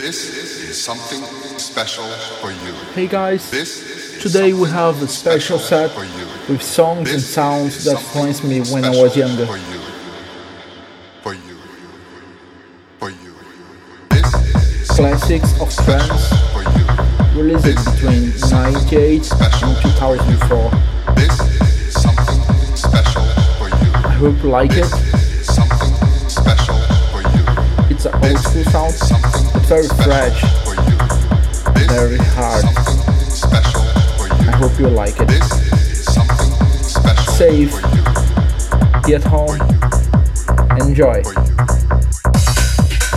This is something special for you. Hey guys, This is today we have a special set for you. with songs and sounds that influenced me when I was younger. Classics of trance for you. released between 98 and 2004. This is something special for you. I hope you like it. It's an old school sound, very fresh, very hard. I hope you like it. Safe. Be at home, enjoy.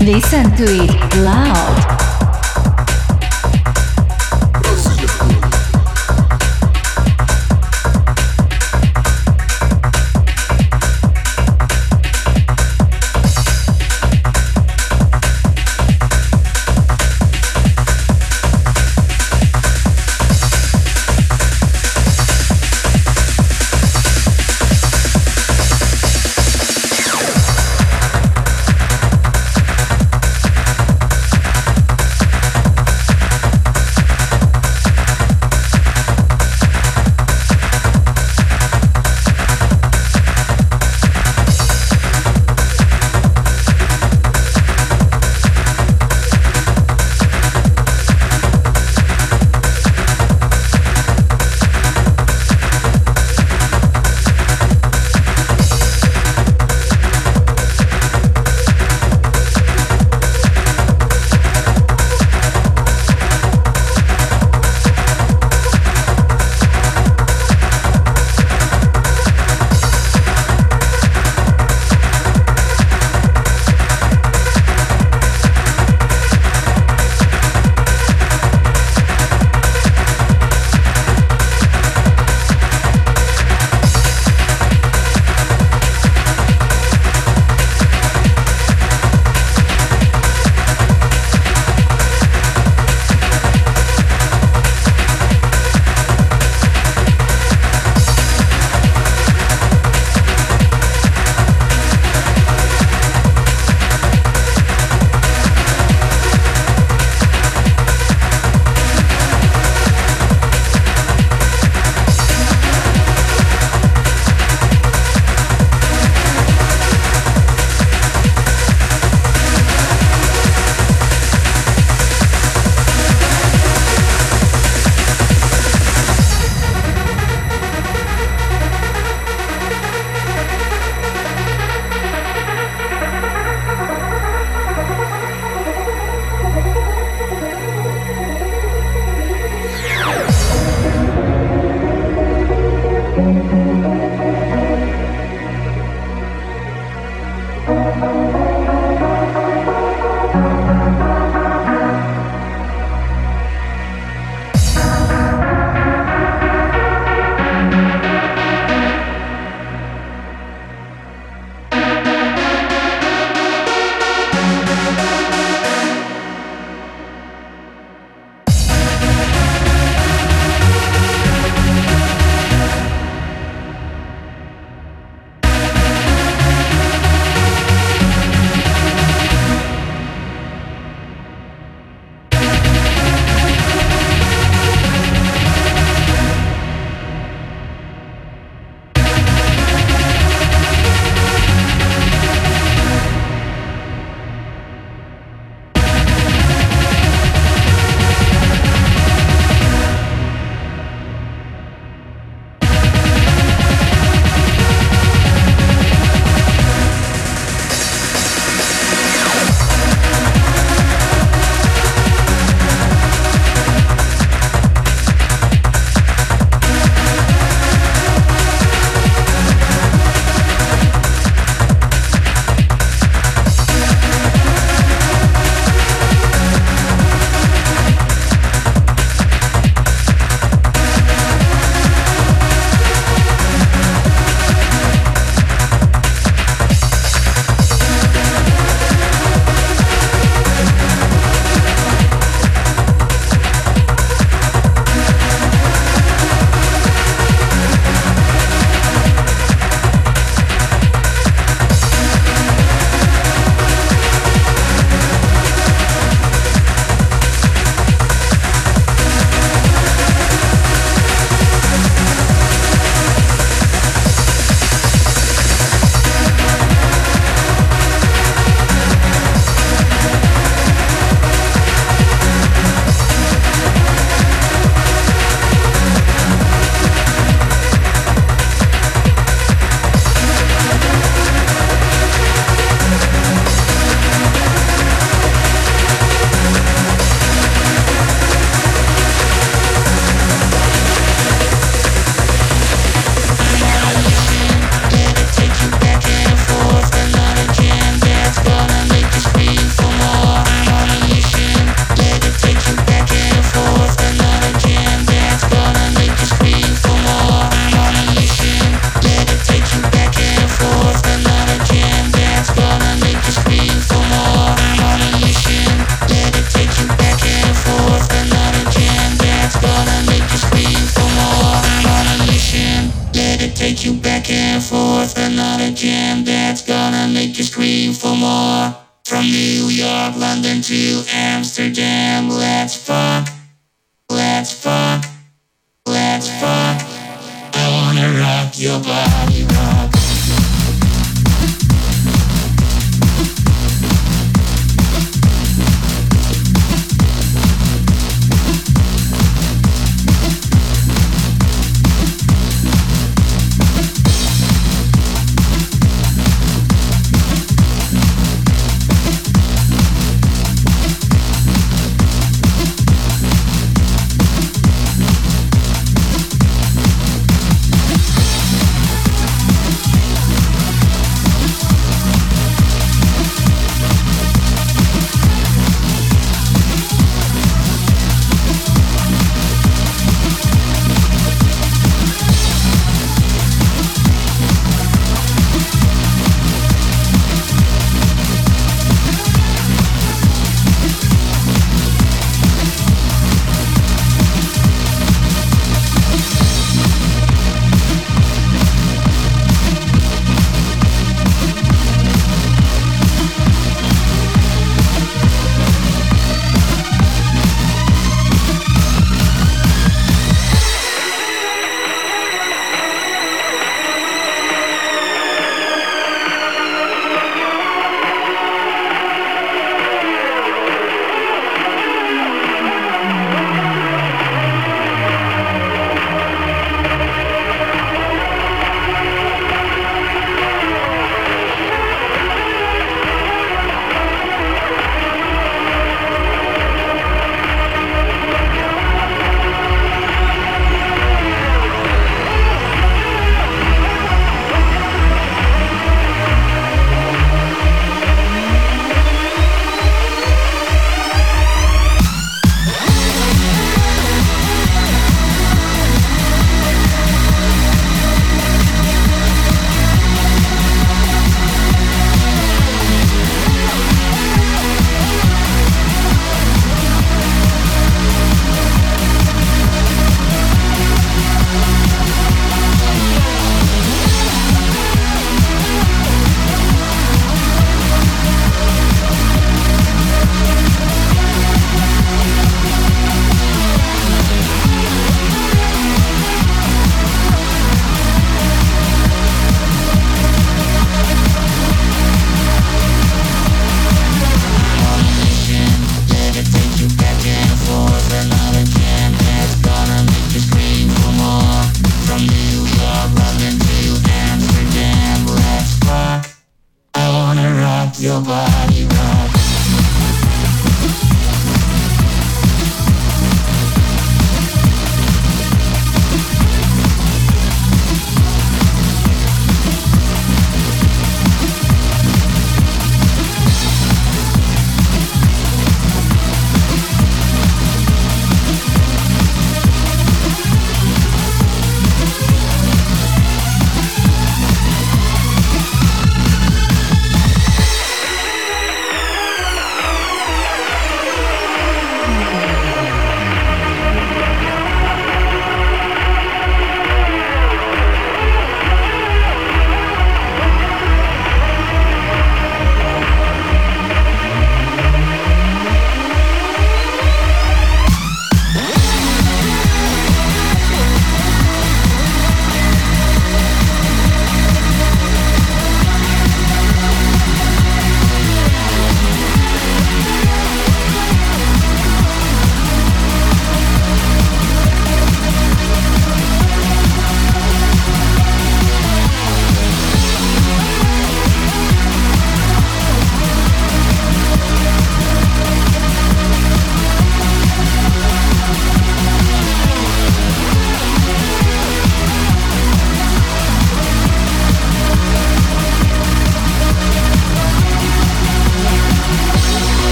Listen to it loud.